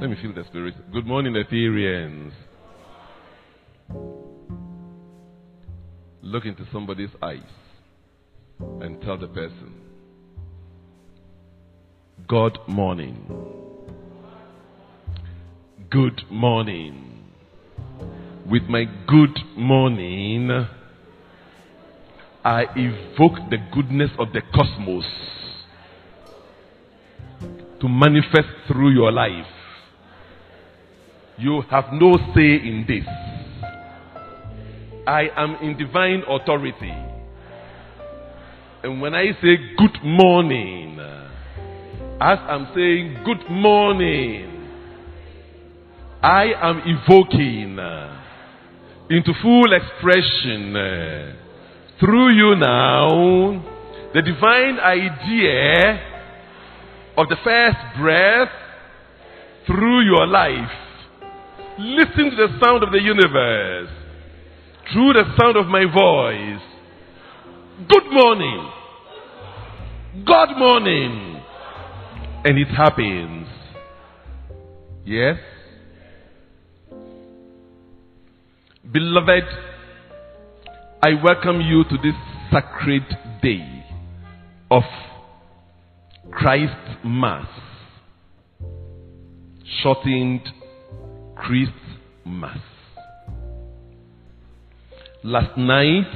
Let me feel the spirit. Good morning, Ethereans. Look into somebody's eyes and tell the person, God morning. Good morning. With my good morning, I evoke the goodness of the cosmos to manifest through your life. You have no say in this. I am in divine authority. And when I say good morning, as I'm saying good morning, I am evoking uh, into full expression uh, through you now the divine idea of the first breath through your life. Listen to the sound of the universe through the sound of my voice. Good morning. God morning. And it happens. Yes? Beloved, I welcome you to this sacred day of Christ Mass, shortened Christ Mass. Last night,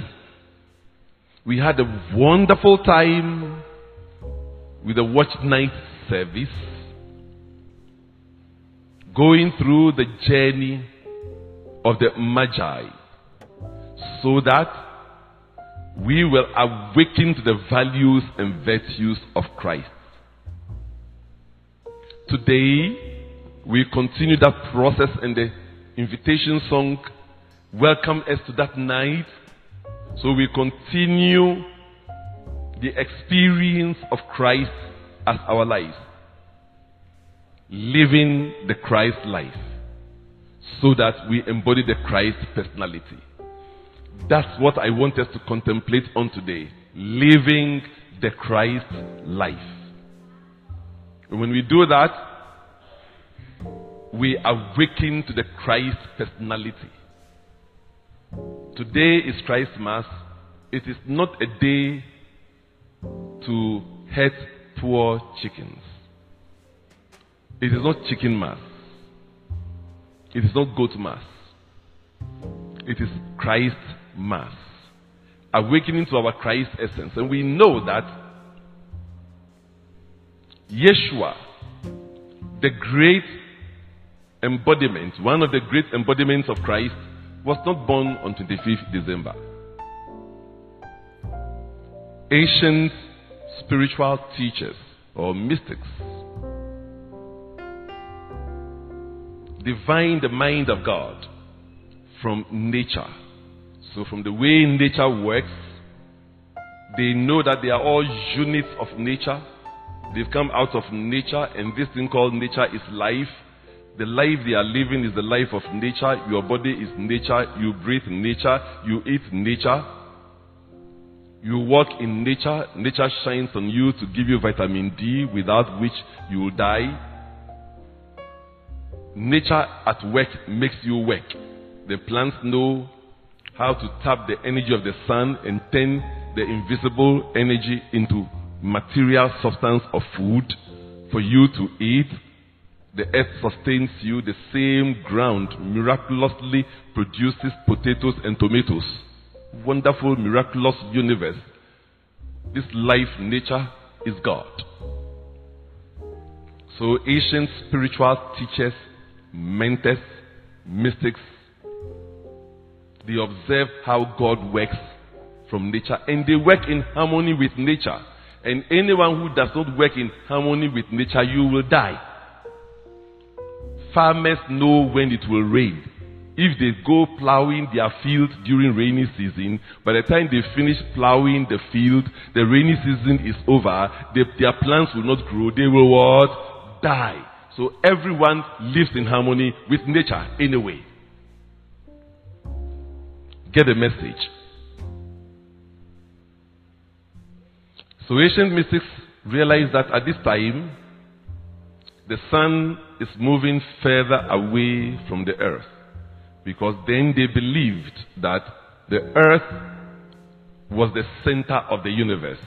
we had a wonderful time with the watch night service, going through the journey of the Magi, so that we will awaken to the values and virtues of Christ. Today, we continue that process and the invitation song welcome us to that night. So we continue the experience of Christ as our life. Living the Christ life. So that we embody the Christ personality. That's what I want us to contemplate on today. Living the Christ life. And when we do that, we awaken to the Christ personality. Today is Christ Mass. It is not a day to hurt poor chickens. It is not chicken mass. It is not goat mass. It is Christ Mass. Awakening to our Christ essence. And we know that Yeshua, the great embodiment, one of the great embodiments of Christ, was not born on 25th December. Ancient spiritual teachers or mystics divine the mind of God from nature. So, from the way nature works, they know that they are all units of nature. They've come out of nature, and this thing called nature is life. The life they are living is the life of nature. Your body is nature. You breathe nature. You eat nature. You walk in nature. Nature shines on you to give you vitamin D, without which you will die. Nature at work makes you work. The plants know how to tap the energy of the sun and turn the invisible energy into material substance of food for you to eat. The earth sustains you. The same ground miraculously produces potatoes and tomatoes. Wonderful, miraculous universe. This life, nature, is God. So, ancient spiritual teachers, mentors, mystics, they observe how God works from nature and they work in harmony with nature. And anyone who does not work in harmony with nature, you will die. Farmers know when it will rain. If they go plowing their field during rainy season, by the time they finish plowing the field, the rainy season is over, they, their plants will not grow, they will what? Die. So everyone lives in harmony with nature anyway. Get the message. So ancient mystics realized that at this time, the sun is moving further away from the earth because then they believed that the earth was the center of the universe.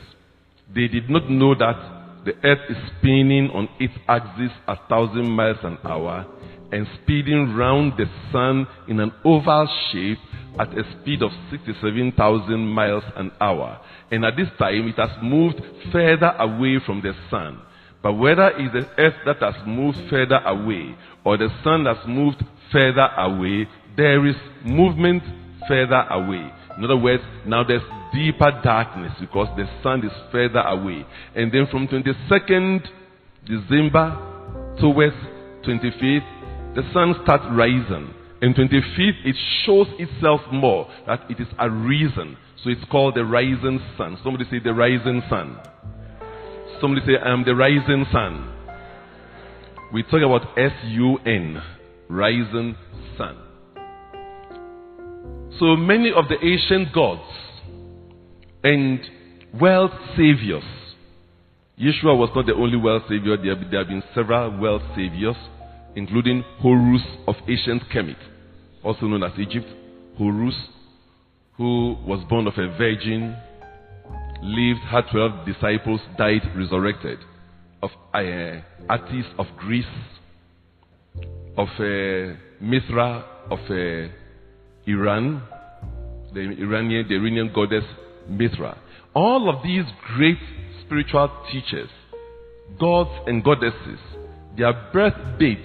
They did not know that the earth is spinning on its axis a thousand miles an hour and speeding round the sun in an oval shape at a speed of 67,000 miles an hour. And at this time, it has moved further away from the sun. But whether it's the earth that has moved further away or the sun that's moved further away, there is movement further away. In other words, now there's deeper darkness because the sun is further away. And then from 22nd December towards 25th, the sun starts rising. And 25th, it shows itself more that it is a reason. So it's called the rising sun. Somebody say the rising sun. Somebody say I am the rising sun. We talk about S-U-N, rising sun. So many of the ancient gods and world saviors. Yeshua was not the only world savior. There, there have been several world saviors, including Horus of ancient Kemet, also known as Egypt. Horus, who was born of a virgin, lived, had 12 disciples, died, resurrected. Of uh, Attis of Greece, of uh, Mithra of uh, Iran, the Iranian, the Iranian goddess Mithra. All of these great spiritual teachers, gods and goddesses, their birth dates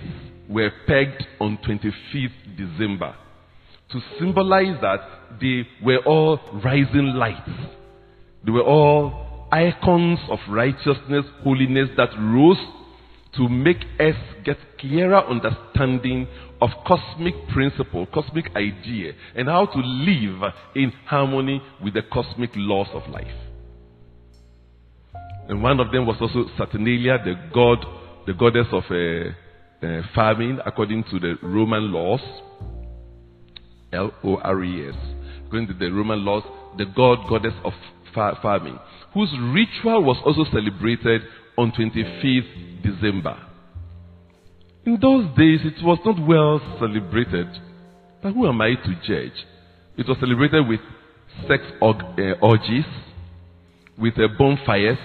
were pegged on 25th December to symbolize that they were all rising lights. They were all icons of righteousness, holiness that rose to make us get clearer understanding of cosmic principle, cosmic idea, and how to live in harmony with the cosmic lores of life. And one of them was also Saturnalia, the god, the goddess of uh, uh, farming, according to the Roman lores. L O R E S. According to the Roman laws, the god, goddess of farming, whose ritual was also celebrated on 25th December. In those days, it was not well celebrated. But who am I to judge? It was celebrated with sex uh, orgies, with uh, bonfires.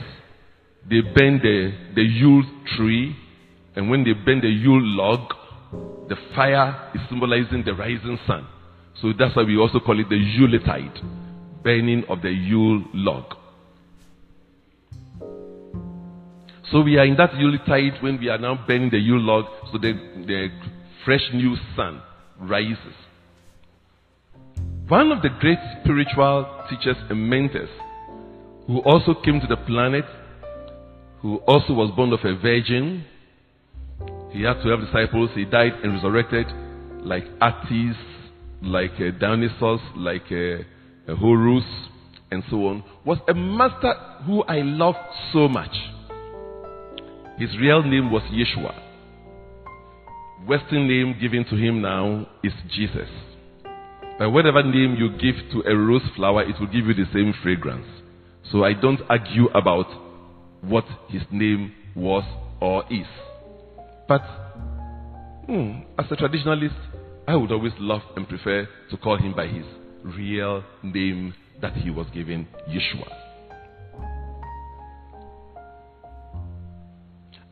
They burned the, the Yule tree, and when they burn the Yule log, the fire is symbolizing the rising sun. So that's why we also call it the Yuletide, burning of the Yule log. So we are in that Yuletide when we are now burning the Yule log, so the, the fresh new sun rises. One of the great spiritual teachers and mentors who also came to the planet, who also was born of a virgin, he had 12 disciples, he died and resurrected, like Attis, like uh, Dionysus, like uh, Horus, and so on, was a master who I loved so much. His real name was Yeshua. Western name given to him now is Jesus. But whatever name you give to a rose flower, it will give you the same fragrance. So I don't argue about what his name was or is. But hmm, as a traditionalist, I would always love and prefer to call him by his real name that he was given, Yeshua.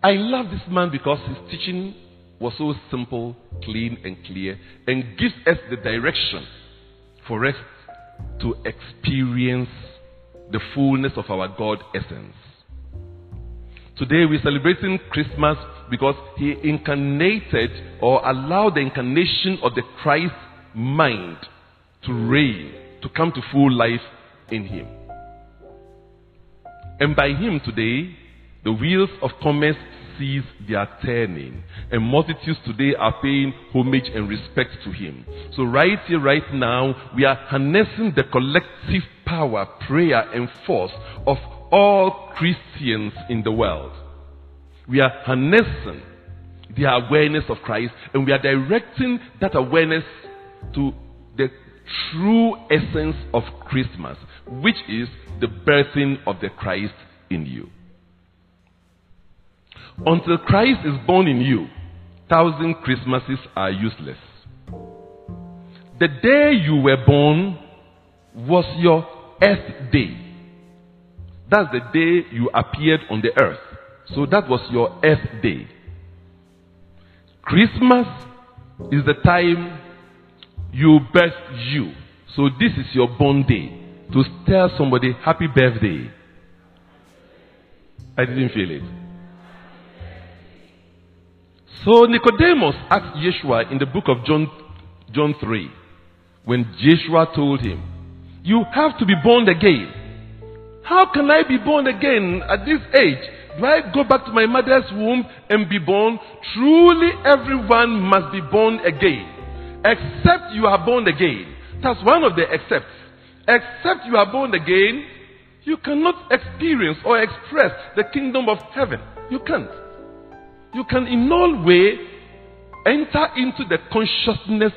I love this man because his teaching was so simple, clean, and clear, and gives us the direction for us to experience the fullness of our God essence. Today we're celebrating Christmas because he incarnated or allowed the incarnation of the Christ mind to reign, to come to full life in him. And by him today, the wheels of commerce cease their turning, and multitudes today are paying homage and respect to him. So, right here, right now, we are harnessing the collective power, prayer, and force of all Christians in the world. We are harnessing the awareness of Christ, and we are directing that awareness to the true essence of Christmas, which is the birthing of the Christ in you. Until Christ is born in you, thousand Christmases are useless. The day you were born was your earth day. That's the day you appeared on the earth. So that was your earth day. Christmas is the time you birth you. So this is your born day. To tell somebody happy birthday. I didn't feel it. So Nicodemus asked Yeshua in the book of John, John 3, when Yeshua told him, You have to be born again. How can I be born again at this age? Do I go back to my mother's womb and be born? Truly, everyone must be born again. Except you are born again. That's one of the excepts. Except you are born again, you cannot experience or express the kingdom of heaven. You can't. You can in no way enter into the consciousness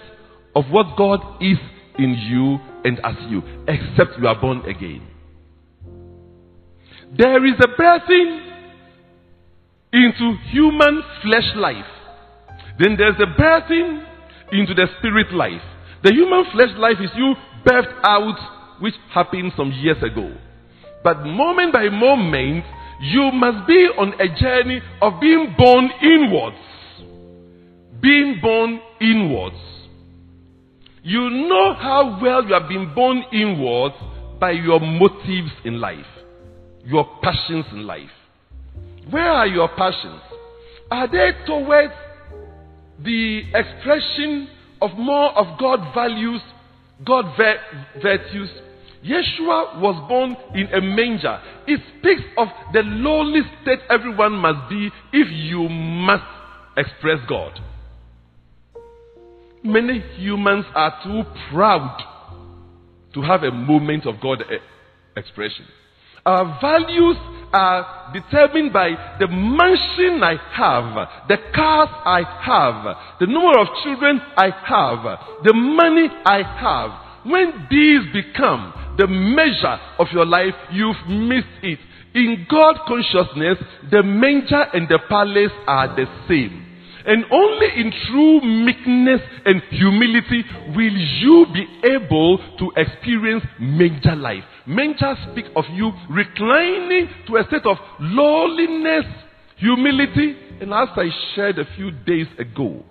of what God is in you and as you, except you are born again. There is a birthing into human flesh life. Then there's a birthing into the spirit life. The human flesh life is you birthed out, which happened some years ago. But moment by moment, you must be on a journey of being born inwards. Being born inwards. You know how well you have been born inwards by your motives in life, your passions in life. Where are your passions? Are they towards the expression of more of God values, God virtues? Yeshua was born in a manger. It speaks of the lowly state everyone must be if you must express God. Many humans are too proud to have a moment of God eh, expression. Our values are determined by the mansion I have, the cars I have, the number of children I have, the money I have. When these become the measure of your life, you've missed it. In God consciousness, the manger and the palace are the same. And only in true meekness and humility will you be able to experience manger life. Manger speak of you reclining to a state of lowliness, humility, and as I shared a few days ago,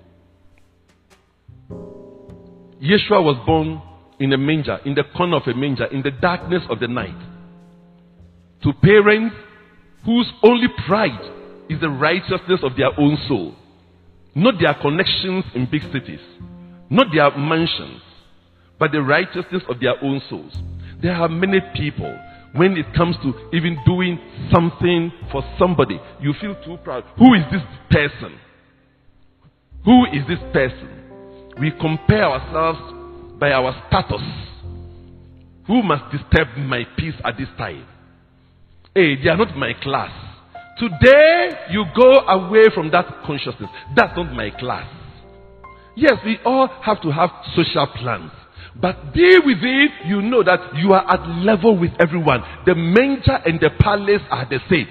Yeshua was born in a manger, in the corner of a manger, in the darkness of the night. To parents whose only pride is the righteousness of their own soul. Not their connections in big cities, not their mansions, but the righteousness of their own souls. There are many people, when it comes to even doing something for somebody, you feel too proud. Who is this person? Who is this person? We compare ourselves by our status. Who must disturb my peace at this time? Hey, they are not my class. Today, you go away from that consciousness. That's not my class. Yes, we all have to have social plans. But deal with it, you know that you are at level with everyone. The manger and the palace are the same.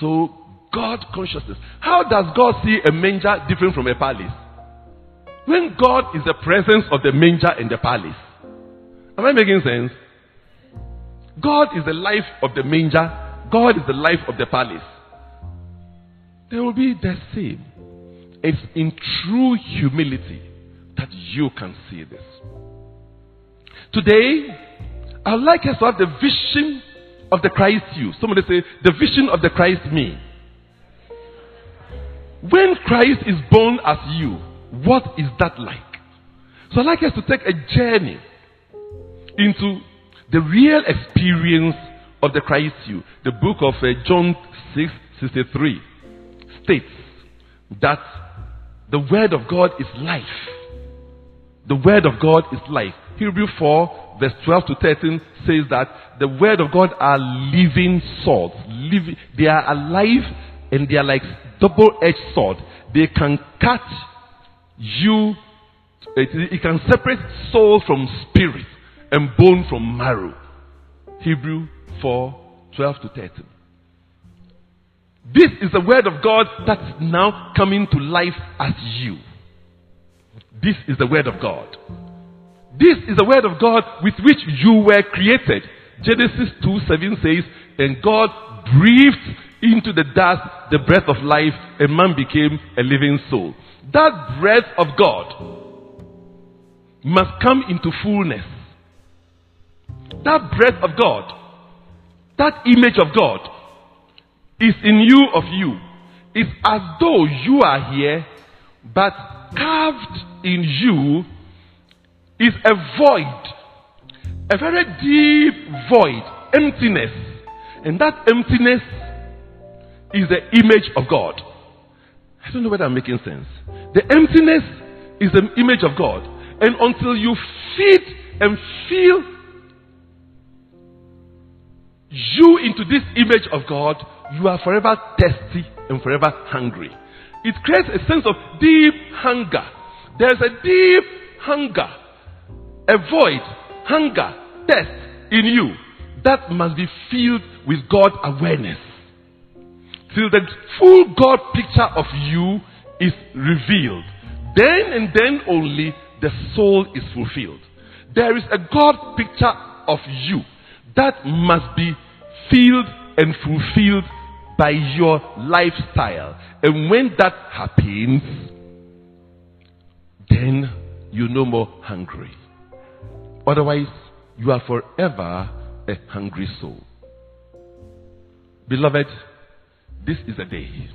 So, God consciousness. How does God see a manger different from a palace? When God is the presence of the manger and the palace. Am I making sense? God is the life of the manger God is the life of the palace. They will be the same. It's in true humility that you can see this. Today, I'd like us to have the vision of the Christ you. Somebody say, the vision of the Christ me. When Christ is born as you, what is that like? So I'd like us to take a journey into the real experience of the Christ you. The book of uh, John 6 63 states that the Word of God is life. The Word of God is life. Hebrew 4 verse 12 to 13 says that the Word of God are living swords. Living, they are alive and they are like double-edged sword. They can cut you, it, it can separate soul from spirit and bone from marrow. Hebrew 4 12 to 13. This is the word of God that's now coming to life as you. This is the word of God. This is the word of God with which you were created. Genesis 2 7 says, And God breathed into the dust the breath of life, and man became a living soul. That breath of God must come into fullness. That breath of God, that image of God, is in you of you. It's as though you are here, but carved in you is a void, a very deep void, emptiness. And that emptiness is the image of God. I don't know whether I'm making sense. The emptiness is the image of God. And until you feed and feel you into this image of God, you are forever thirsty and forever hungry. It creates a sense of deep hunger. There's a deep hunger, a void, hunger, thirst in you that must be filled with God awareness. Till the full God picture of you is revealed. Then and then only the soul is fulfilled. There is a God picture of you that must be filled and fulfilled by your lifestyle. And when that happens, then you're no more hungry. Otherwise, you are forever a hungry soul. Beloved, this is a day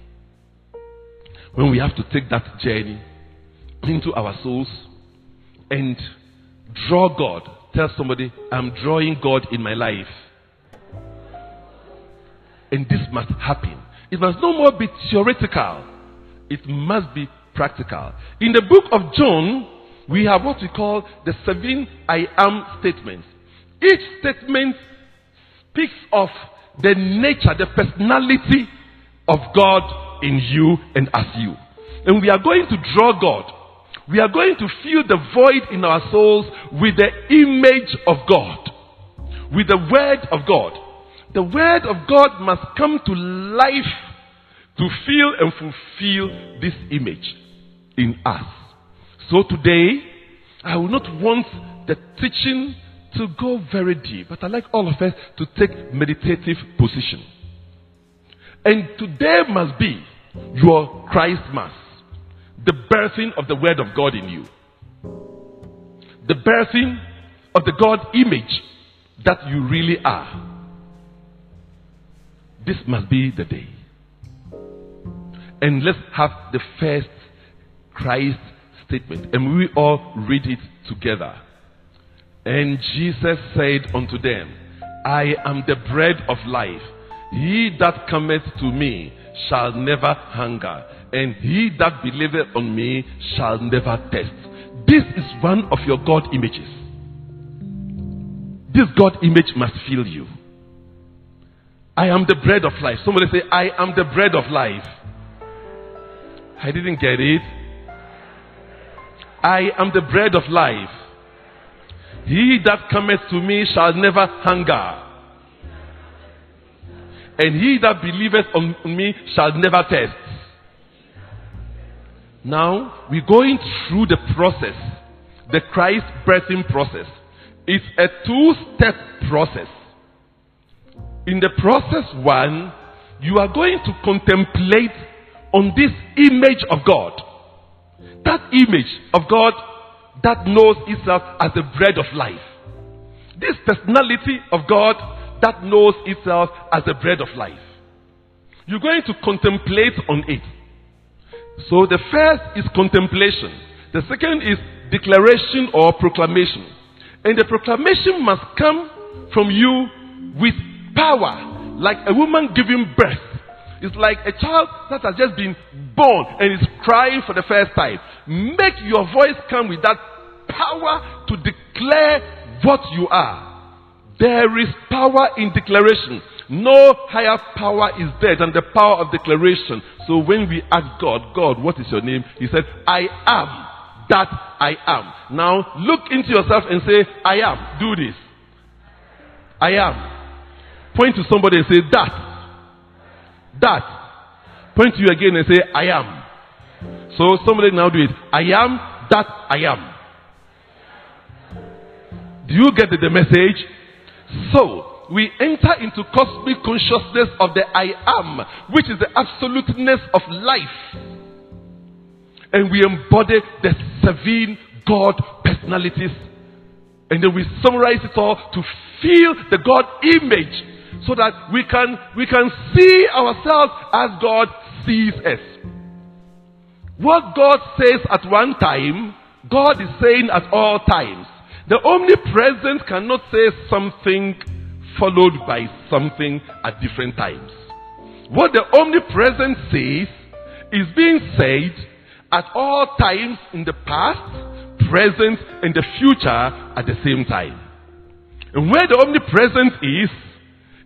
when we have to take that journey into our souls and draw God. Tell somebody, I'm drawing God in my life. And this must happen. It must no more be theoretical, it must be practical. In the book of John, we have what we call the seven I am statements. Each statement speaks of the nature, the personality of God in you and as you. And we are going to draw God. We are going to fill the void in our souls with the image of God, with the Word of God. The Word of God must come to life to fill and fulfill this image in us. So today, I will not want the teaching to go very deep, but I'd like all of us to take meditative position. And today must be your Christ Mass, the birthing of the Word of God in you, the birthing of the God image that you really are. This must be the day. And let's have the first Christ statement. And we all read it together. And Jesus said unto them, I am the bread of life. He that cometh to me shall never hunger, and he that believeth on me shall never thirst. This is one of your God images. This God image must fill you. I am the bread of life. Somebody say, I am the bread of life. I didn't get it. I am the bread of life. He that cometh to me shall never hunger. And he that believeth on me shall never thirst. Now, we're going through the process, the Christ birthing process. It's a two step process. In the process one, you are going to contemplate on this image of God. That image of God that knows itself as the bread of life. This personality of God that knows itself as the bread of life. You're going to contemplate on it. So the first is contemplation. The second is declaration or proclamation. And the proclamation must come from you with power, like a woman giving birth. It's like a child that has just been born and is crying for the first time. Make your voice come with that power to declare what you are. There is power in declaration. No higher power is there than the power of declaration. So when we ask God, God, what is your name? He said, I am that I am. Now look into yourself and say, I am. Do this. I am. Point to somebody and say, that. That. point to you again and say, I am. So somebody now do it. I am that I am. Do you get the, the message? So, we enter into cosmic consciousness of the I am, which is the absoluteness of life. And we embody the seven God personalities. And then we summarize it all to feel the God image so that we can, we can see ourselves as God sees us. What God says at one time, God is saying at all times. The omnipresent cannot say something followed by something at different times. What the omnipresent says is being said at all times in the past, present, and the future at the same time. And where the omnipresent is,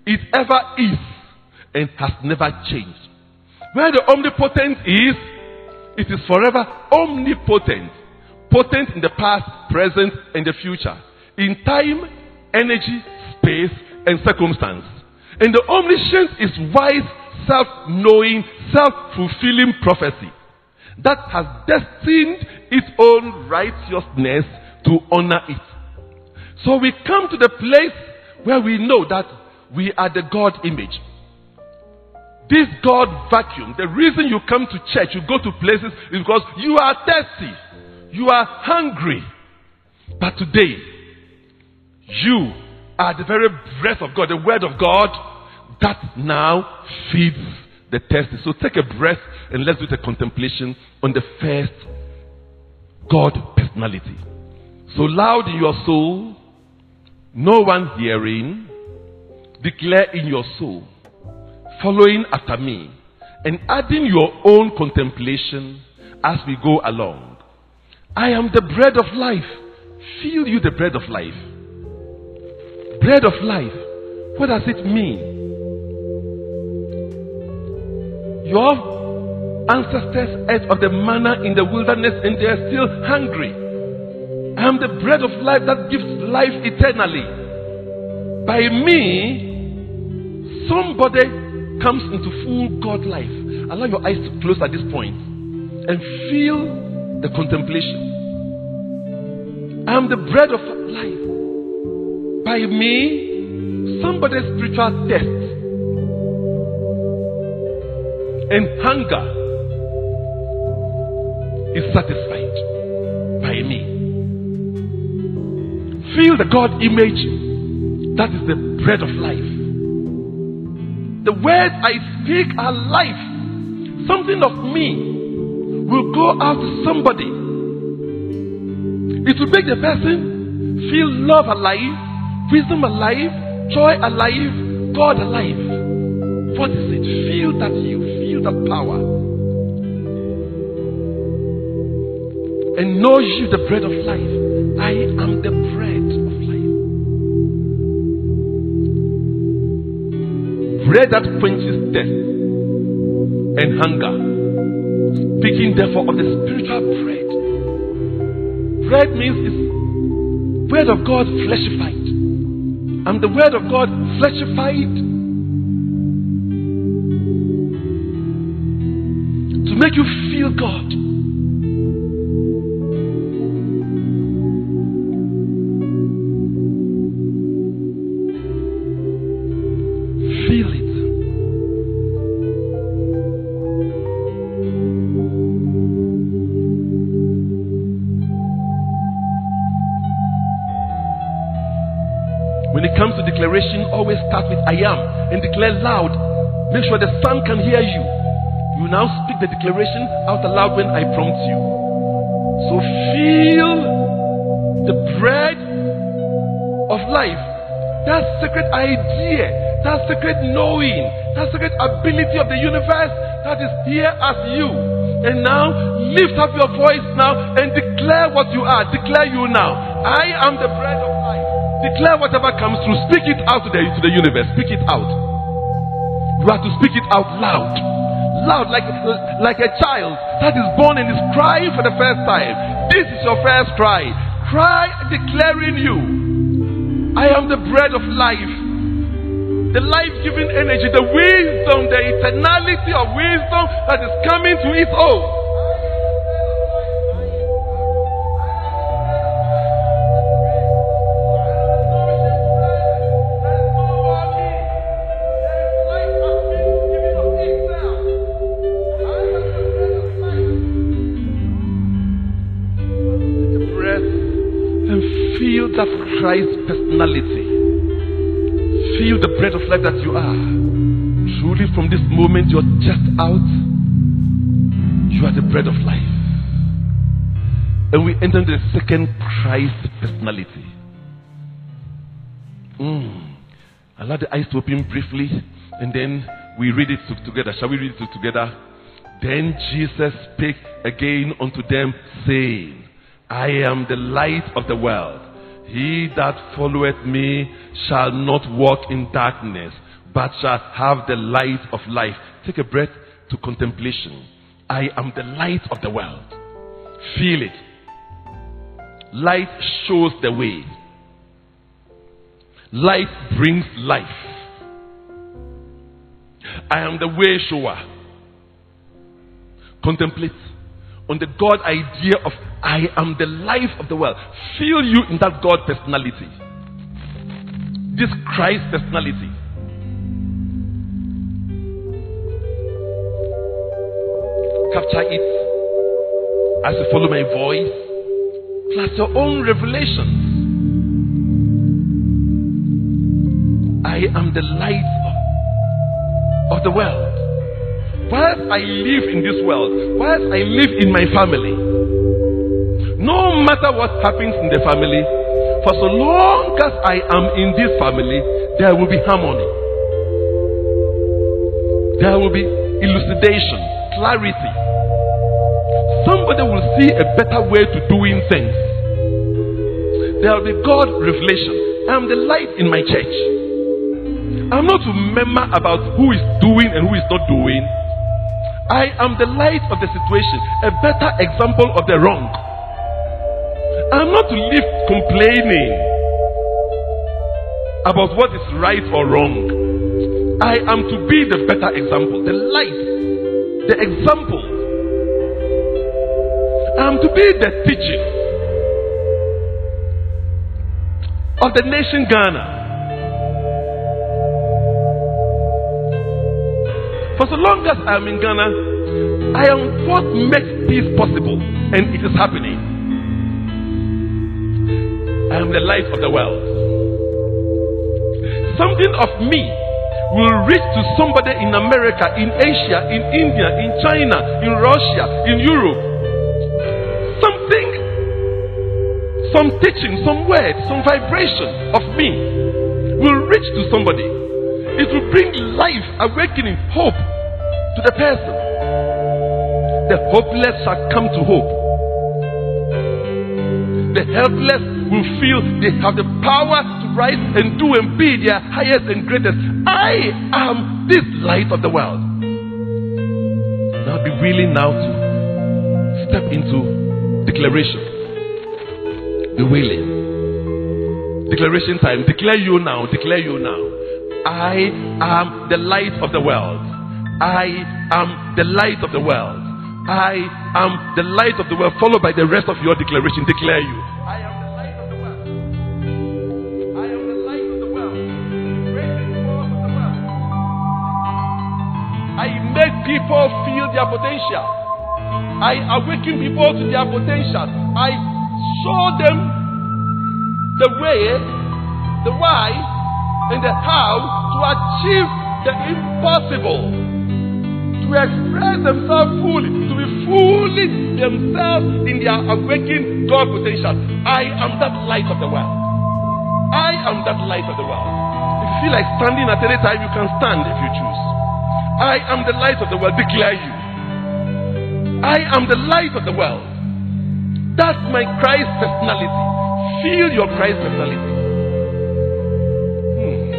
it ever is and has never changed. Where the omnipotent is, it is forever omnipotent. Potent in the past, present, and the future. In time, energy, space, and circumstance. And the omniscient is wise, self knowing, self fulfilling prophecy that has destined its own righteousness to honor it. So we come to the place where we know that we are the God image. This God vacuum, the reason you come to church, you go to places, is because you are thirsty, you are hungry. But today, you are the very breath of God, the word of God that now feeds the thirsty. So take a breath and let's do the contemplation on the first God personality. So loud in your soul, no one hearing, declare in your soul following after me and adding your own contemplation as we go along. I am the bread of life. Feel you the bread of life. Bread of life. What does it mean? Your ancestors ate of the manna in the wilderness and they are still hungry. I am the bread of life that gives life eternally. By me, somebody comes into full God life. Allow your eyes to close at this point and feel the contemplation. I am the bread of life. By me, somebody's spiritual test and hunger is satisfied by me. Feel the God image that is the bread of life. The words I speak are life. Something of me will go out to somebody. It will make the person feel love alive, wisdom alive, joy alive, God alive. What is it? Feel that you feel the power. And know you the bread of life. I am the bread of life. bread that quenches death and hunger. Speaking therefore of the spiritual bread. Bread means it's word of God fleshified. I'm the word of God fleshified to make you feel God. Declaration, always start with I am and declare loud. Make sure the sun can hear you. You now speak the declaration out aloud when I prompt you. So feel the bread of life, that secret idea, that secret knowing, that secret ability of the universe that is here as you. And now lift up your voice now and declare what you are. Declare you now. I am the bread of Declare whatever comes through. Speak it out to the, to the universe. Speak it out. You have to speak it out loud. Loud, like, like a child that is born and is crying for the first time. This is your first cry. Cry declaring you. I am the bread of life. The life giving energy, the wisdom the eternality of wisdom that is coming to its own. Are. Truly, from this moment you're just out, you are the bread of life. And we enter the second Christ personality. Mm. Allow the eyes to open briefly, and then we read it together. Shall we read it together? Then Jesus spake again unto them, saying, I am the light of the world. He that followeth me shall not walk in darkness, but shall have the light of life. Take a breath to contemplation. I am the light of the world. Feel it. Light shows the way. Light brings life. I am the way shower. Contemplate on the God idea of I am the life of the world. Feel you in that God personality. This Christ personality. Capture it as you follow my voice, plus your own revelations. I am the light of the world. Whilst I live in this world, whilst I live in my family, no matter what happens in the family, for so long as I am in this family, there will be harmony. There will be elucidation, clarity. Somebody will see a better way to doing things. There will be God revelation. I am the light in my church. I'm not to remember about who is doing and who is not doing. I am the light of the situation, a better example of the wrong. I'm not to live complaining about what is right or wrong. I am to be the better example, the light, the example. I am to be the teaching of the nation Ghana. For so long as I am in Ghana, I am what makes peace possible, and it is happening. I am the light of the world. Something of me will reach to somebody in America, in Asia, in India, in China, in Russia, in Europe. Some teaching, some word, some vibration of me will reach to somebody. It will bring life, awakening, hope to the person. The hopeless shall come to hope. The helpless will feel they have the power to rise and do and be their highest and greatest. I am this light of the world. Now be willing now to step into declaration. Be willing. Declaration time. Declare you now. Declare you now. I am the light of the world. I am the light of the world. I am the light of the world, followed by the rest of your declaration. Declare you. I am the light of the world. I am the light of the world. the world. I make people feel their potential. I awaken people to their potential. I show them the way, the why, and the how to achieve the impossible. To express themselves fully, to be fully themselves in their awakened God potential. I am that light of the world. I am that light of the world. If you feel like standing at any time, you can stand if you choose. I am the light of the world. Declare you. I am the light of the world. That's my Christ personality. Feel your Christ personality. Hmm.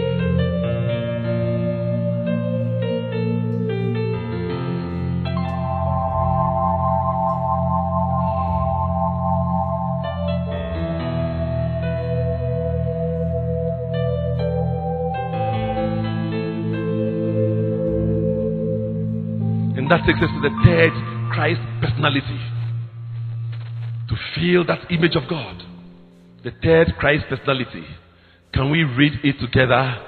And that takes us to the third Christ personality. To feel that image of God. The third Christ personality. Can we read it together?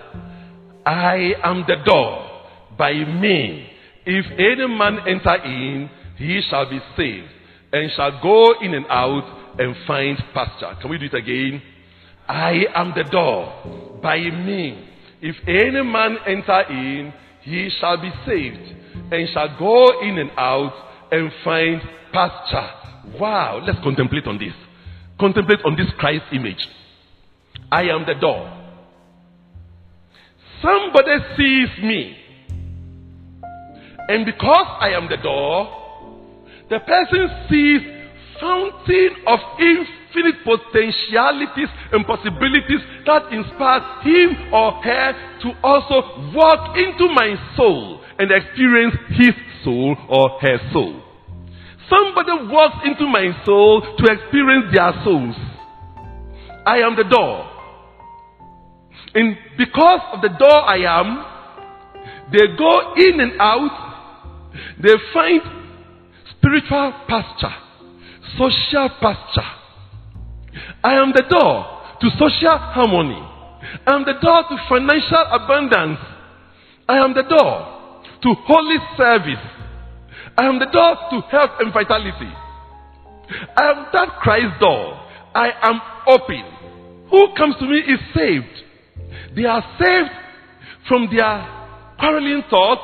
I am the door. By me, if any man enter in, he shall be saved, and shall go in and out and find pasture. Can we do it again? I am the door. By me, if any man enter in, he shall be saved, and shall go in and out and find pasture. Wow, let's contemplate on this. Contemplate on this Christ image. I am the door. Somebody sees me. And because I am the door, the person sees fountain of infinite potentialities and possibilities that inspires him or her to also walk into my soul and experience his soul or her soul. Somebody walks into my soul to experience their souls. I am the door. And because of the door I am, they go in and out, they find spiritual pasture, social pasture. I am the door to social harmony. I am the door to financial abundance. I am the door to holy service. I am the door to health and vitality. I am that Christ door. I am open. Who comes to me is saved. They are saved from their quarreling thoughts,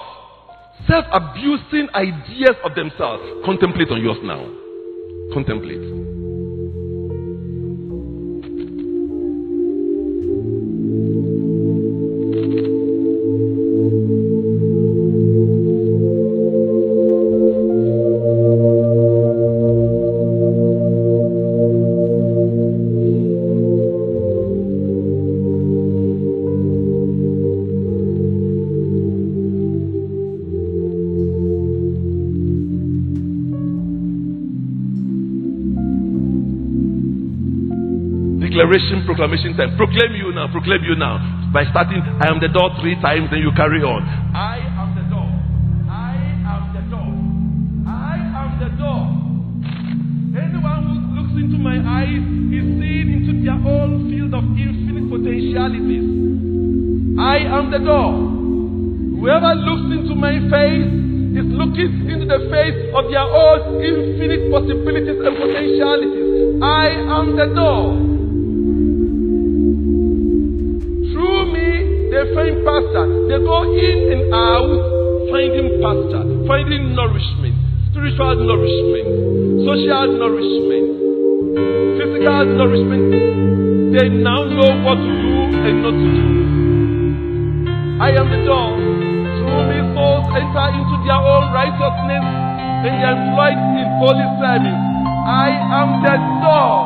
self abusing ideas of themselves. Contemplate on yours now. Contemplate. Declaration, proclamation time. Proclaim you now, proclaim you now. By starting, I am the door three times, then you carry on. I am the door. I am the door. I am the door. Anyone who looks into my eyes is seeing into their own field of infinite potentialities. I am the door. Whoever looks into my face is looking into the face of their own infinite possibilities and potentialities. I am the door. In and out finding pasture, finding nourishment, spiritual nourishment, social nourishment, physical nourishment. They now know what to do and not to do. I am the door. Through me, souls enter into their own righteousness and they are employed in holy service. I am the door.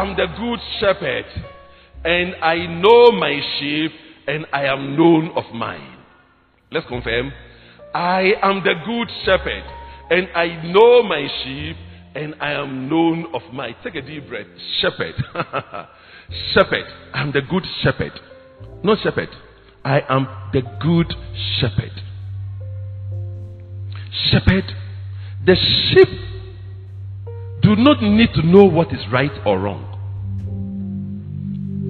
Am the good shepherd, and I know my sheep, and I am known of mine. Let's confirm. I am the good shepherd, and I know my sheep, and I am known of mine. Take a deep breath. Shepherd. shepherd. I am the good shepherd. Not shepherd. I am the good shepherd. Shepherd. The sheep do not need to know what is right or wrong.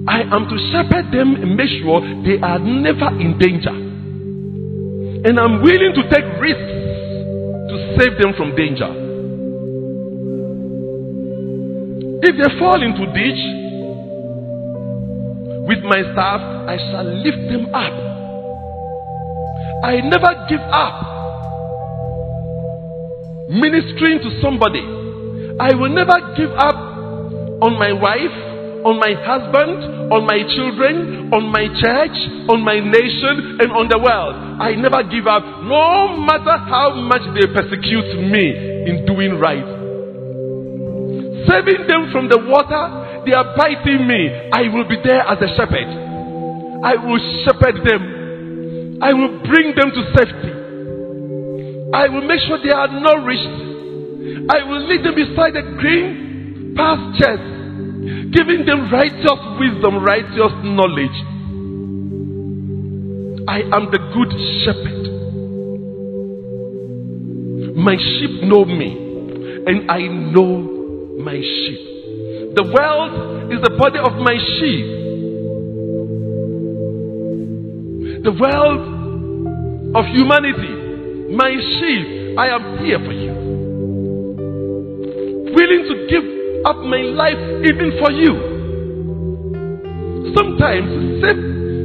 I am to shepherd them and make sure they are never in danger. And I'm willing to take risks to save them from danger. If they fall into ditch, with my staff, I shall lift them up. I never give up ministering to somebody I will never give up on my wife on my husband, on my children, on my church, on my nation, and on the world. I never give up, no matter how much they persecute me in doing right. Saving them from the water, they are biting me. I will be there as a shepherd. I will shepherd them. I will bring them to safety. I will make sure they are nourished. I will lead them beside the green pastures giving them righteous wisdom, righteous knowledge. I am the good shepherd. My sheep know me, and I know my sheep. The world is the body of my sheep. The world of humanity, my sheep, I am here for you. Willing to give up my life even for you. Sometimes, save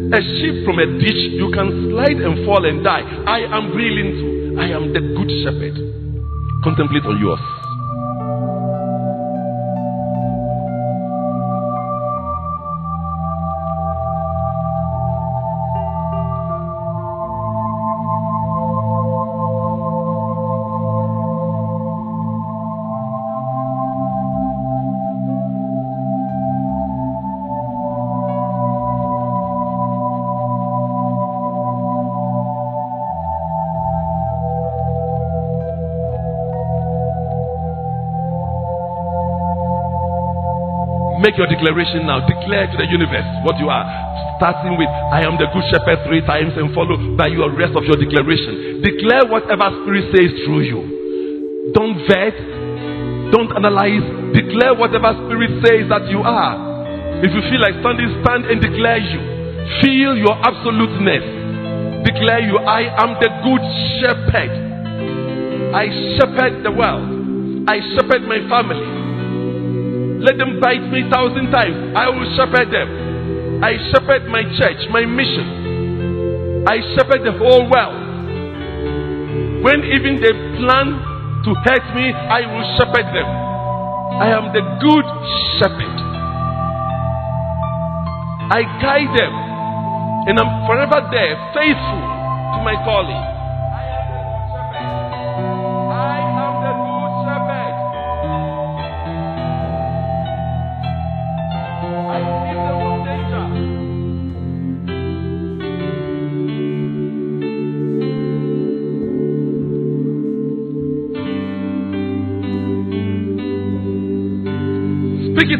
a sheep from a ditch, you can slide and fall and die. I am willing to. I am the good shepherd. Contemplate on yours. Make your declaration now. Declare to the universe what you are. Starting with, I am the good shepherd three times and follow by your rest of your declaration. Declare whatever spirit says through you. Don't vet. Don't analyze. Declare whatever spirit says that you are. If you feel like standing, stand and declare you. Feel your absoluteness. Declare you, I am the good shepherd. I shepherd the world. I shepherd my family. Let them bite me thousand times. I will shepherd them. I shepherd my church, my mission. I shepherd the whole world. When even they plan to hurt me, I will shepherd them. I am the good shepherd. I guide them, and I'm forever there, faithful to my calling.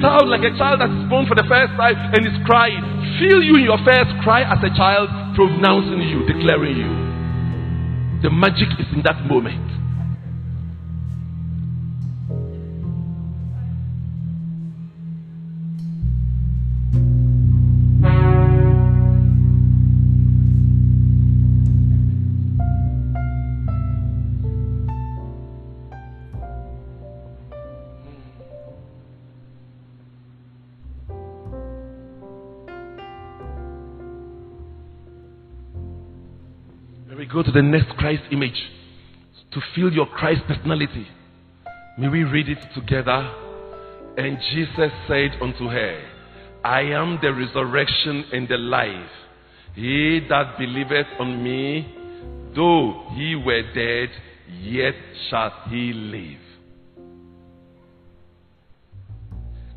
Out like a child that is born for the first time and is crying. Feel you in your first cry as a child, pronouncing you, declaring you. The magic is in that moment. To the next Christ image to feel your Christ personality. May we read it together. And Jesus said unto her, I am the resurrection and the life. He that believeth on me, though he were dead, yet shall he live.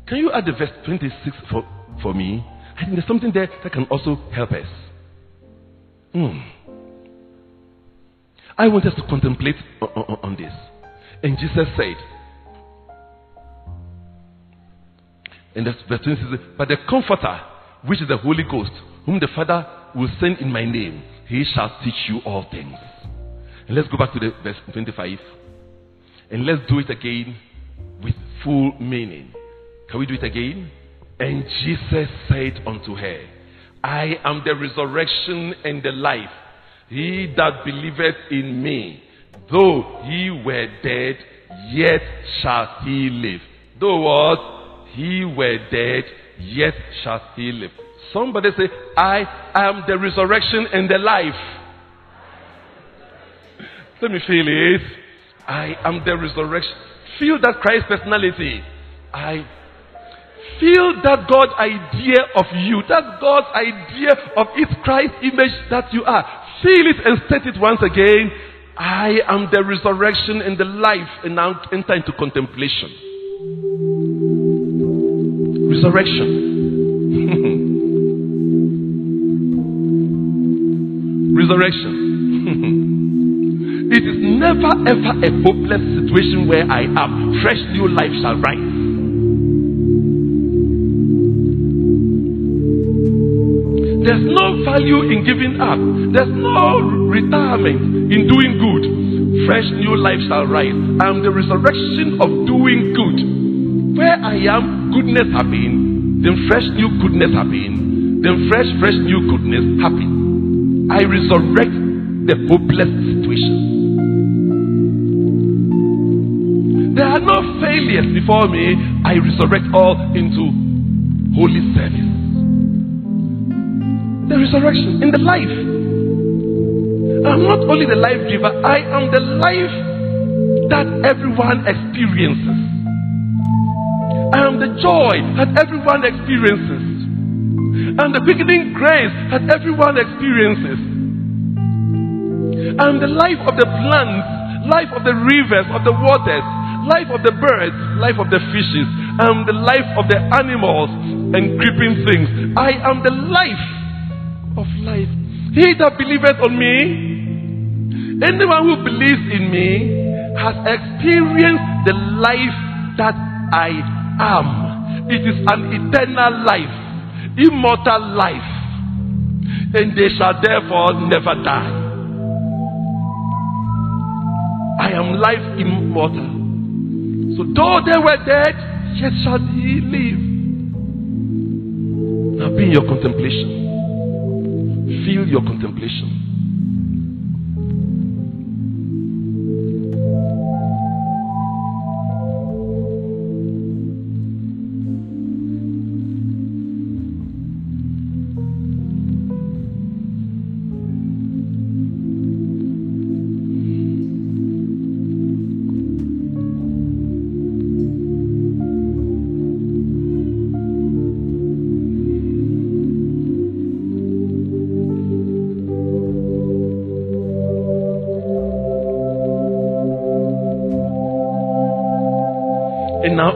Can you add the verse 26 for, for me? I think there's something there that can also help us. Mm. I want us to contemplate on, on this. And Jesus said, in verse 26, But the Comforter, which is the Holy Ghost, whom the Father will send in my name, he shall teach you all things. And let's go back to the verse 25. And let's do it again with full meaning. Can we do it again? And Jesus said unto her, I am the resurrection and the life. He that believeth in me, though he were dead, yet shall he live. Though what? He were dead, yet shall he live. Somebody say, I am the resurrection and the life. Let me feel it. I am the resurrection. Feel that Christ personality. I Feel that God's idea of you, that God's idea of its Christ image that you are. Feel it and state it once again. I am the resurrection and the life, and now enter into contemplation. Resurrection. Resurrection. it is never ever a hopeless situation where I am. Fresh new life shall rise. Value in giving up. There's no retirement in doing good. Fresh new life shall rise. I am the resurrection of doing good. Where I am, goodness have been. Then fresh new goodness have been. Then fresh, fresh new goodness happen. I resurrect the hopeless situation. There are no failures before me. I resurrect all into holy service resurrection, in the life. I'm not only the life giver, I am the life that everyone experiences. I am the joy that everyone experiences. I'm the beginning grace that everyone experiences. I am the life of the plants, life of the rivers, of the waters, life of the birds, life of the fishes. I am the life of the animals and creeping things. I am the life of life. He that believeth on me, anyone who believes in me, has experienced the life that I am. It is an eternal life, immortal life, and they shall therefore never die. I am life immortal. So though they were dead, yet shall he live. Now be in your contemplation feel your contemplation.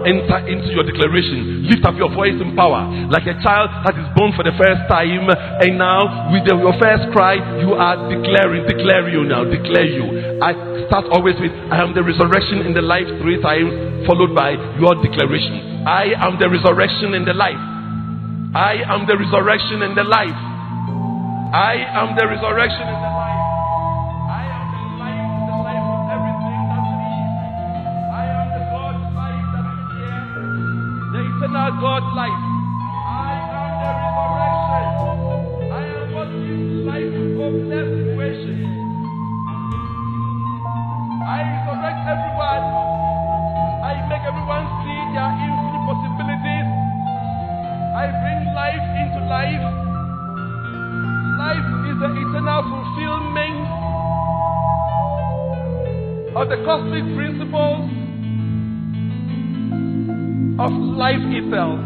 Enter into your declaration. Lift up your voice in power like a child that is born for the first time. And now, with the, your first cry, you are declaring, declare you now, declare you. I start always with, I am the resurrection in the life three times, followed by your declaration. I am the resurrection in the life. I am the resurrection in the life. I am the resurrection in the God's life. I am the resurrection. I am what gives life to hopeless situations. I resurrect everyone. I make everyone see their infinite possibilities. I bring life into life. Life is the eternal fulfillment of the cosmic principles of life itself.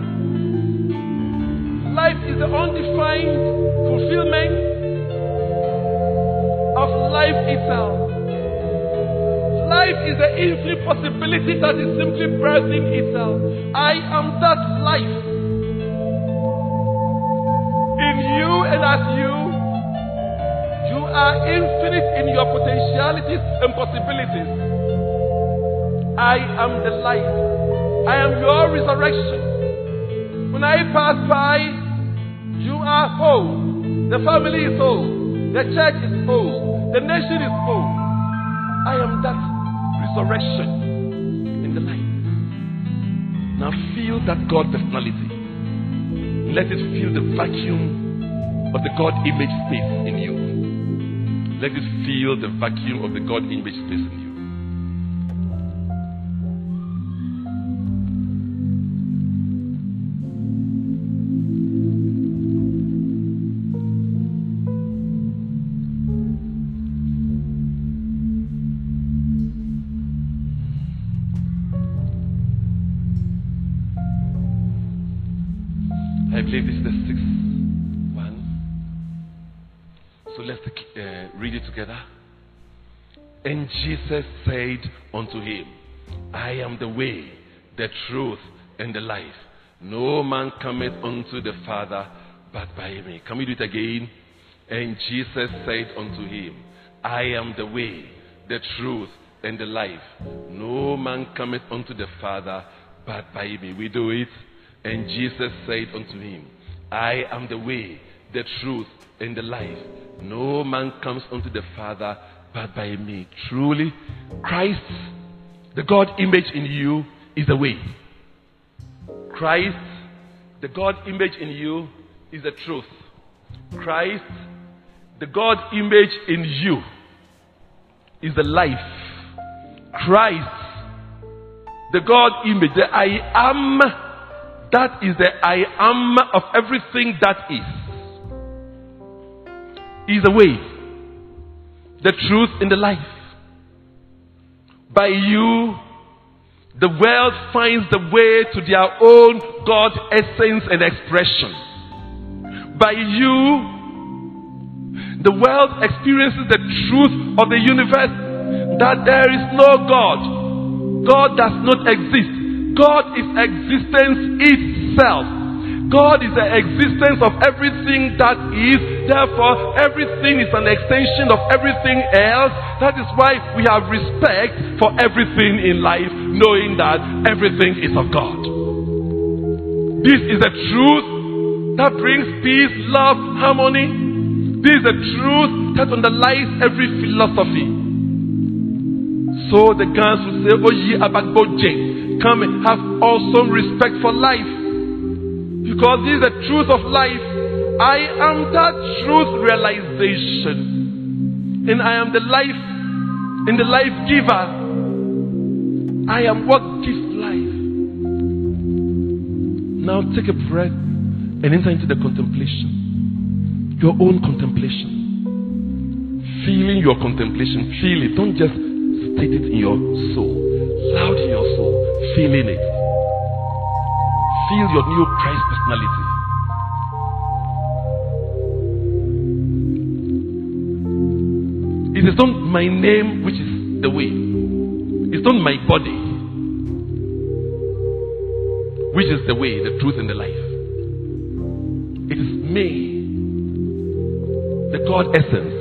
Life is the undefined fulfillment of life itself. Life is the infinite possibility that is simply birthing itself. I am that life. In you and as you, you are infinite in your potentialities and possibilities. I am the life. I am your resurrection. When I pass by, you are whole. The family is whole. The church is whole. The nation is whole. I am that resurrection in the light. Now feel that God personality. Let it fill the vacuum of the God image space in you. Let it fill the vacuum of the God image space in you. So let's uh, read it together. And Jesus said unto him, I am the way, the truth, and the life. No man cometh unto the Father but by me. Can we do it again? And Jesus said unto him, I am the way, the truth, and the life. No man cometh unto the Father but by me. We do it. And Jesus said unto him, I am the way, the truth, and the life. No man comes unto the Father but by me. Truly, Christ, the God image in you, is the way. Christ, the God image in you, is the truth. Christ, the God image in you, is the life. Christ, the God image, the I am, that is the I am of everything that is, is the way, the truth, and the life. By you, the world finds the way to their own God essence and expression. By you, the world experiences the truth of the universe that there is no God God does not exist. God is existence itself. God is the existence of everything that is. Therefore, everything is an extension of everything else. That is why we have respect for everything in life, knowing that everything is of God. This is the truth that brings peace, love, harmony. This is the truth that underlies every philosophy. So the guns will say, Oh, ye Abagboje, come and have awesome respect for life. Because this is the truth of life. I am that truth realization. And I am the life and the life giver. I am what gives life. Now take a breath and enter into the contemplation. Your own contemplation. Feeling your contemplation. Feel it. Don't just State it in your soul, loud in your soul, feeling it. Feel your new Christ personality. It is not my name which is the way. It's not my body which is the way, the truth, and the life. It is me, the God essence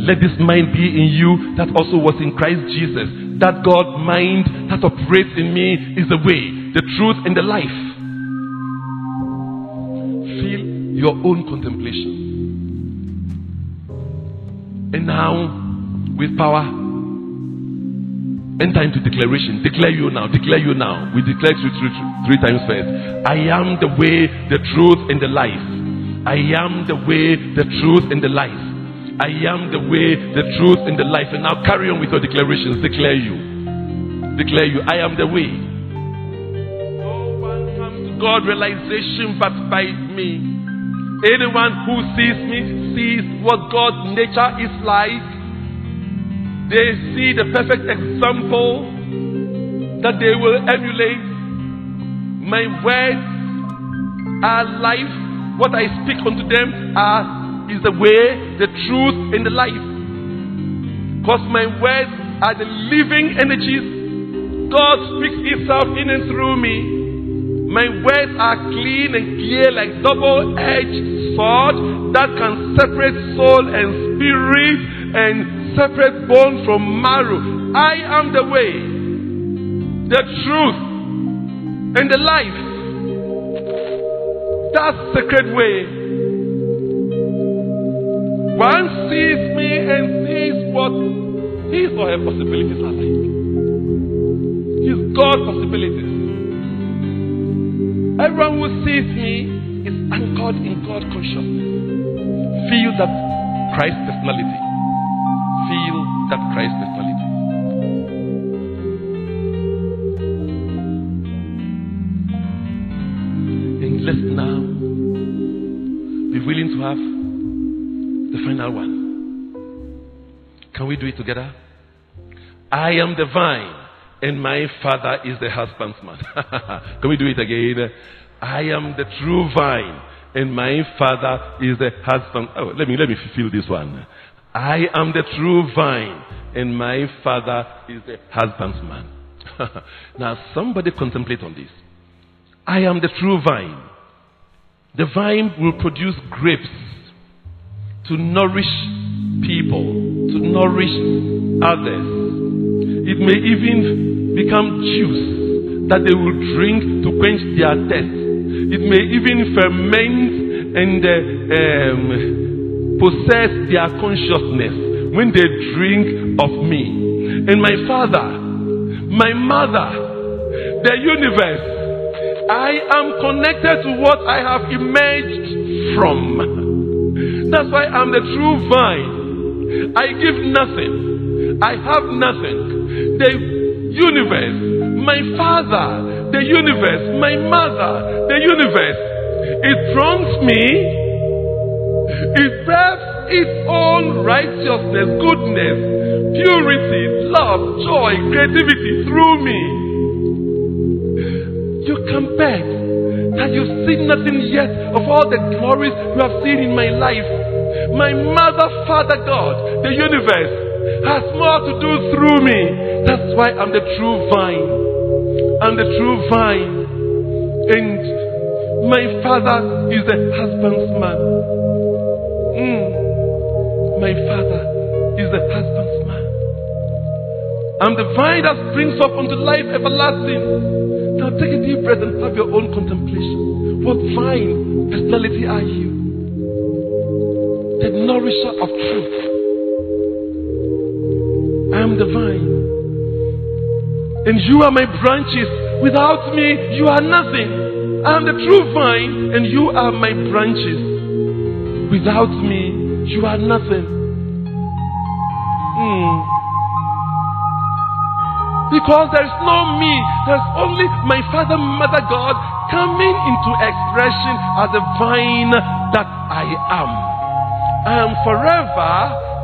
let this mind be in you that also was in Christ Jesus. That God mind that operates in me is the way, the truth, and the life. Your own contemplation. And now, with power, enter into declaration. Declare you now. Declare you now. We declare you three, three times first. I am the way, the truth, and the life. I am the way, the truth, and the life. I am the way, the truth, and the life. And now carry on with your declarations. Declare you. Declare you. I am the way. No one comes to God realization but by me. Anyone who sees me sees what God's nature is like. They see the perfect example that they will emulate. My words are life. What I speak unto them are is the way, the truth, and the life. Because my words are the living energies. God speaks Himself in and through me. My words are clean and clear like double edged sword that can separate soul and spirit and separate bone from marrow. I am the way, the truth, and the life. That sacred way one sees me and sees what his or her possibilities are like. His God possibilities. Everyone who sees me is anchored in God consciousness. Feel that Christ personality. Feel that Christ personality. And let's now be willing to have the final one. Can we do it together? I am the vine, and my father is the husbandman. Can we do it again? I am the true vine, and my Father is the husband. Oh, let me let me fulfill this one. I am the true vine, and my Father is the husbandman. now, somebody contemplate on this. I am the true vine. The vine will produce grapes to nourish people, to nourish others. It may even become juice that they will drink to quench their thirst. It may even ferment and uh, um, possess their consciousness when they drink of me. And my father, my mother, the universe, I am connected to what I have emerged from. That's why I'm the true vine. I give nothing. I have nothing. The universe, my father, the universe, my mother, the universe, it trumps me. It breathes its own righteousness, goodness, purity, love, joy, creativity through me you come back that you've seen nothing yet of all the glories you have seen in my life. My mother, Father God, the universe, has more to do through me. That's why I'm the true vine. I'm the true vine. And my father is the husbandman. Mm. My father is the husbandman. I'm the vine that springs up unto life everlasting. Now take a deep breath and have your own contemplation. What vine personality are you? The nourisher of truth. I am the vine. And you are my branches. Without me, you are nothing. I am the true vine, and you are my branches. Without me, you are nothing. Hmm. Because there is no me, there's only my Father, Mother God coming into expression as the vine that I am. I am forever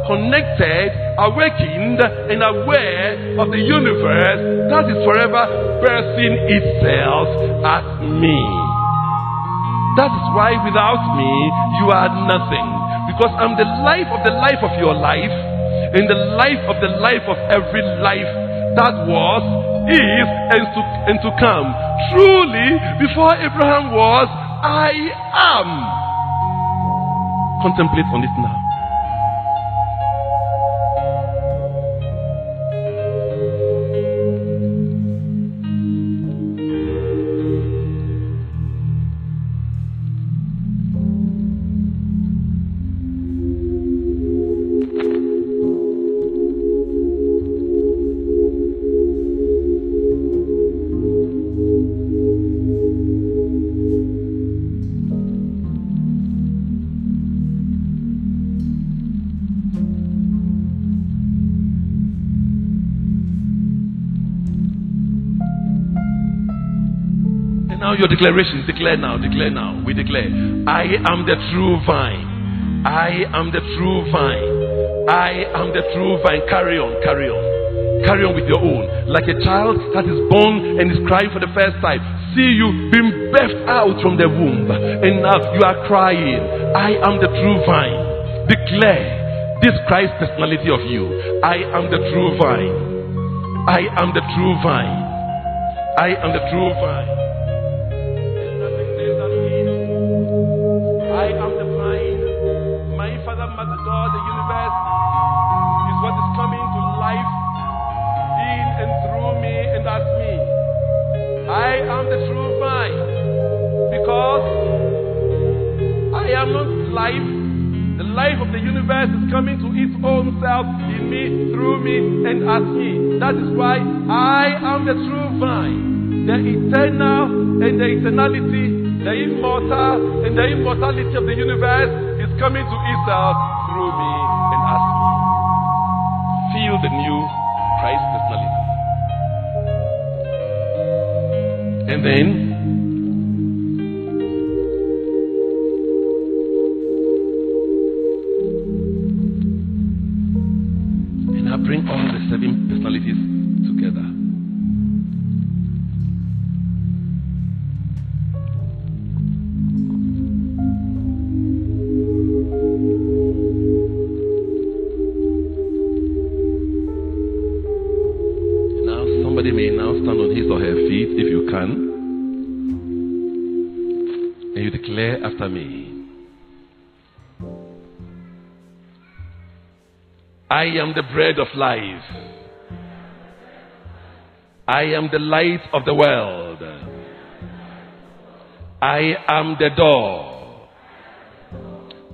connected, awakened, and aware of the universe that is forever birthing itself as me. That is why without me, you are nothing. Because I'm the life of the life of your life, and the life of the life of every life that was, is, and to, and to come. Truly, before Abraham was, I am. Contemplate on it now. Your declaration. Declare now, declare now. We declare, I am the true vine. I am the true vine. I am the true vine. Carry on, carry on. Carry on with your own. Like a child that is born and is crying for the first time. See you being birthed out from the womb. And now you are crying. I am the true vine. Declare this Christ personality of you. I am the true vine. I am the true vine. I am the true vine. Life, the life of the universe is coming to its own self in me, through me, and as me. That is why I am the true vine, the eternal and the eternality, the immortal and the immortality of the universe is coming to itself through me and as me. Feel the new Christ And then the bread of life. I am the light of the world. I am the door.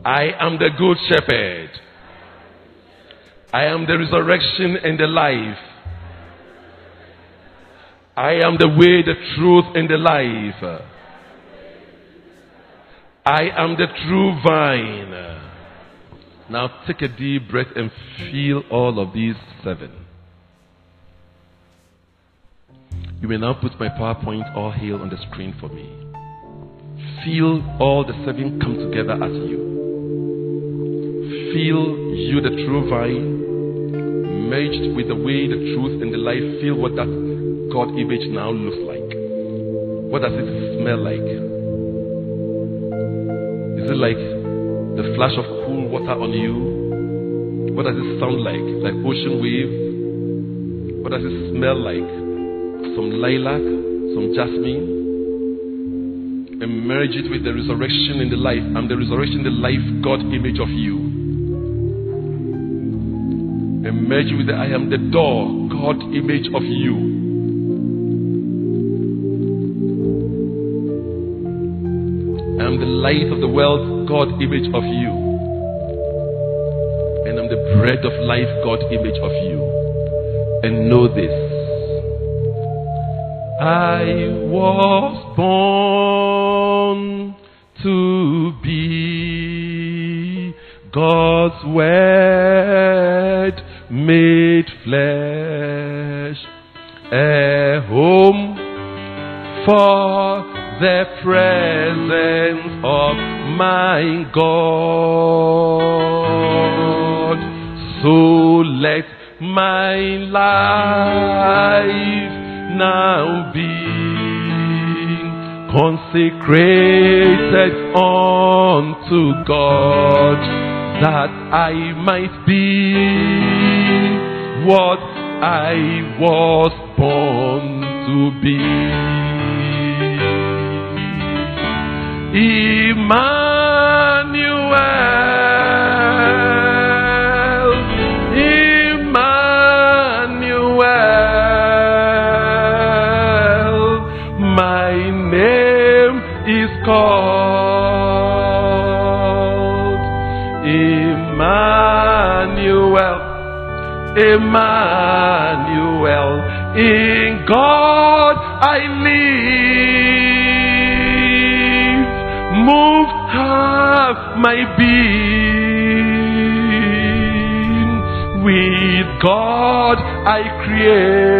I am the good shepherd. I am the resurrection and the life. I am the way, the truth, and the life. I am the true vine. Now take a deep breath and feel all of these seven. You may now put my PowerPoint all hail on the screen for me. Feel all the seven come together as you. Feel you, the true vine, merged with the way, the truth, and the life. Feel what that God image now looks like. What does it smell like? Is it like the flash of cool water on you? What does it sound like? Like ocean wave? What does it smell like? some lilac, some jasmine, and merge it with the resurrection in the life. I'm the resurrection, the life, God image of you. And merge with the I am the door, God image of you. I am the light of the world, God image of you. And I'm the bread of life, God image of you. And know this I was born to be God's Emmanuel. In God I live, move half my being. With God I create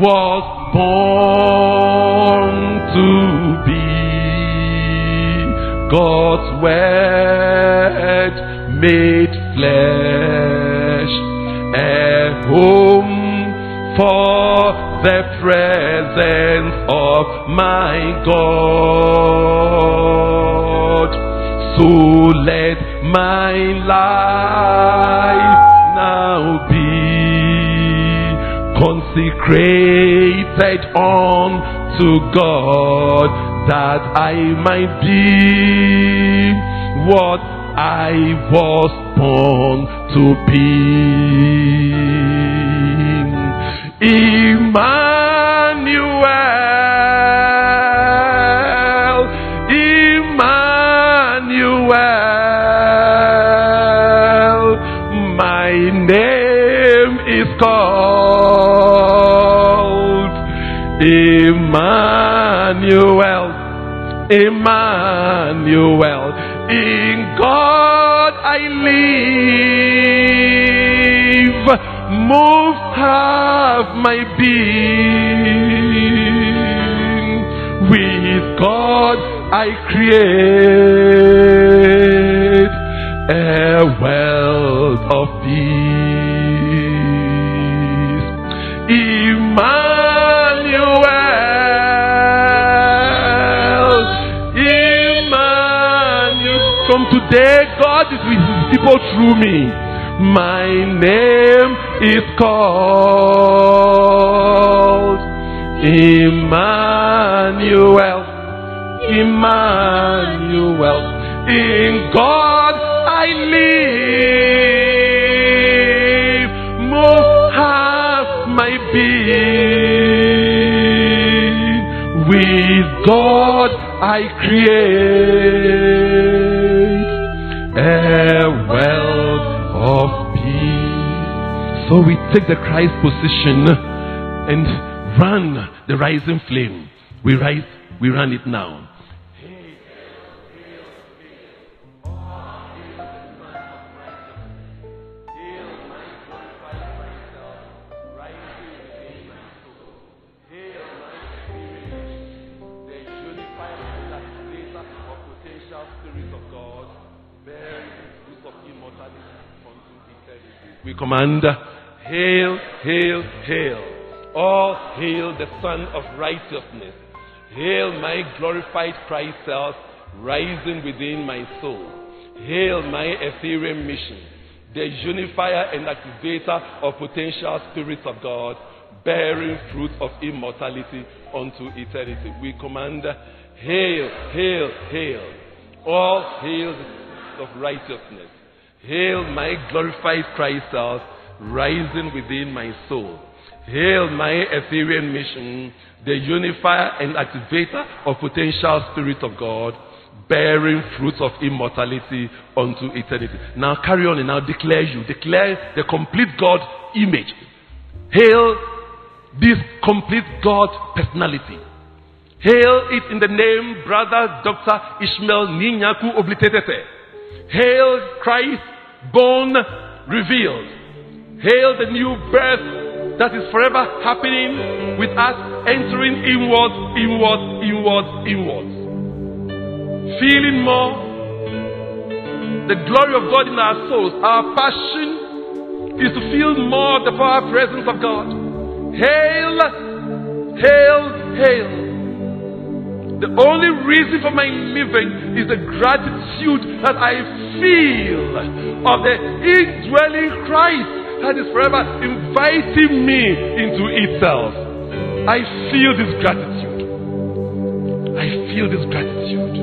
was born to be God's word made flesh, a home for the presence of my God. So let my life consecrated unto God that I might be what I was born to be. Emmanuel, Emmanuel, Emmanuel. In God I live, move half my being. With God I create a world of peace. Today, God is with his people through me. my name is called Emmanuel. Emmanuel. In God I live. Move have my being. With God I create take the Christ position and run the rising flame. We rise, we run it now. We command, hail, hail, hail. All hail the Son of Righteousness. Hail my glorified Christ self rising within my soul. Hail my Etherean Mission, the unifier and activator of potential spirits of God, bearing fruit of immortality unto eternity. We command, hail, hail, hail. All hail the Son of righteousness. Hail my glorified Christ self rising within my soul. Hail my Etherean Mission, the unifier and activator of potential spirit of God, bearing fruits of immortality unto eternity. Now carry on and now declare you. Declare the complete God image. Hail this complete God personality. Hail it in the name Brother Dr. Ishmael Ninyaku Oblitete. Hail Christ born revealed. Hail the new birth that is forever happening with us entering inward, inward, inward, inward. Feeling more the glory of God in our souls. Our passion is to feel more the power presence of God. Hail, hail, hail. The only reason for my living is the gratitude that I feel of the indwelling Christ that is forever inviting me into itself. I feel this gratitude. I feel this gratitude.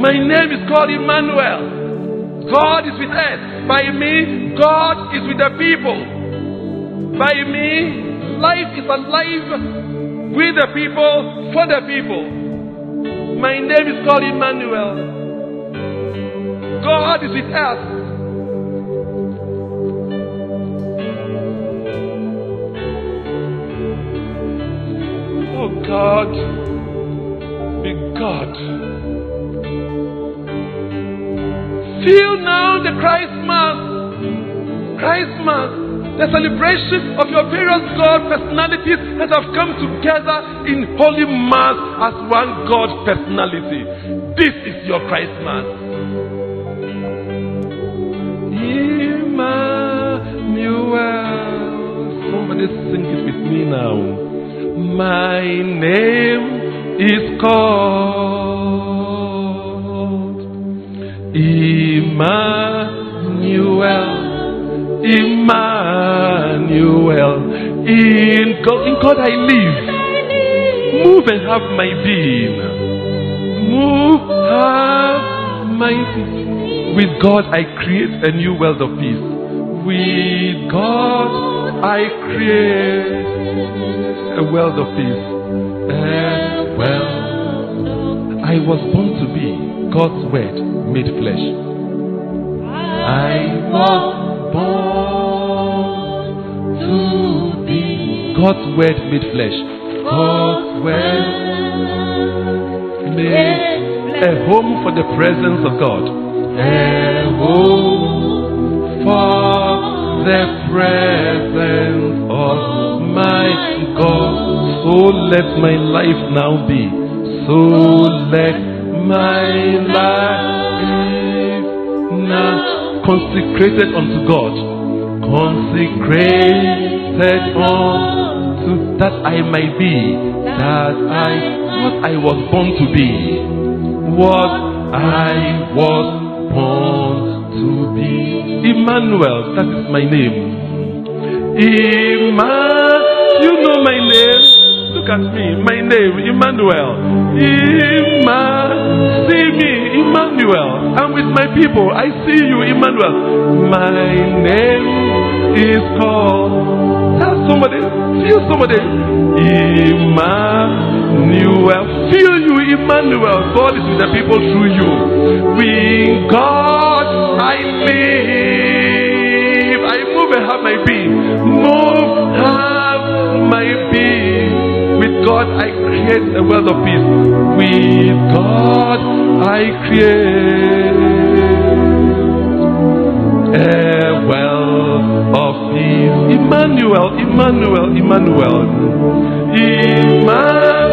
My name is called Emmanuel. God is with us. By me, God is with the people. By me, life is alive with the people, for the people. My name is called Emmanuel. God is with us. Oh God, be God. Feel now the Christ Mass. The celebration of your various God personalities that have come together in holy mass as one God personality. This is your Christ Mass. Emmanuel. Somebody sing it with me now. My name is called Emmanuel. Emmanuel. In God, in God I live. Move and have my being. Move, have my being. With God I create a new world of peace. With God I create a world of peace. And well, I was born to be God's word made flesh. I was born God's word made flesh. God's word made a home for the presence of God. A home for the presence of my God. So let my life now be. So let my life now consecrated unto God, consecrated unto that I might be, that I what I was born to be. what I was born to be. Emmanuel, that is my name. Emmanuel, you know my name. Look at me, my name, Emmanuel. Emmanuel, see me, Emmanuel. I'm with my people. I see you, Emmanuel. My name is called. Tell somebody, feel somebody. Emmanuel, feel you, Emmanuel. God is with the people through you. With God, I live. I move and have my being. Move, have my being. With God, I create a world of peace. With God, I create a well of peace. Emmanuel, Emmanuel, Emmanuel. Emmanuel.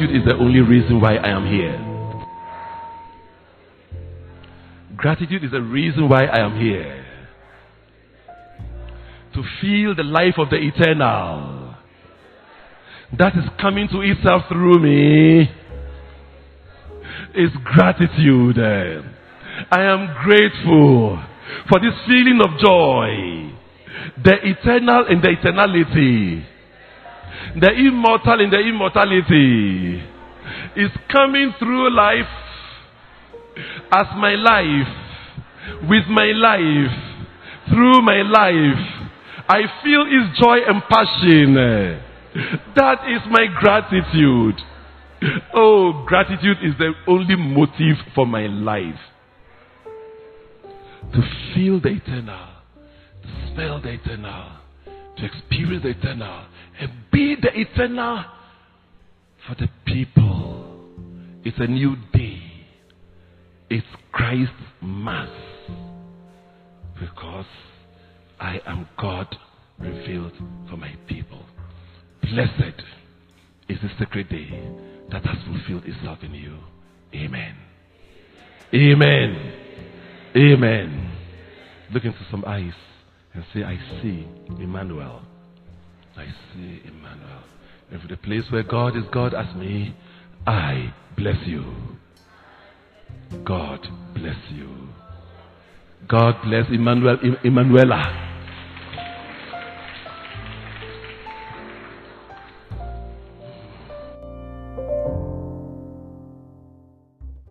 Gratitude is the only reason why I am here. Gratitude is the reason why I am here. To feel the life of the eternal that is coming to itself through me is gratitude. I am grateful for this feeling of joy the eternal in the eternality, the immortal in the immortality is coming through life as my life, with my life, through my life. I feel his joy and passion. That is my gratitude. Oh, gratitude is the only motive for my life. To feel the eternal to smell the eternal, to experience the eternal, and be the eternal for the people. It's a new day. It's Christ's Mass. Because I am God revealed for my people. Blessed is the sacred day that has fulfilled itself in you. Amen. Amen. Amen. Look into some eyes and say, I see Emmanuel. I see Emmanuel. For the place where God is God as me, I bless you. God bless you. God bless Emmanuel, Emmanuela.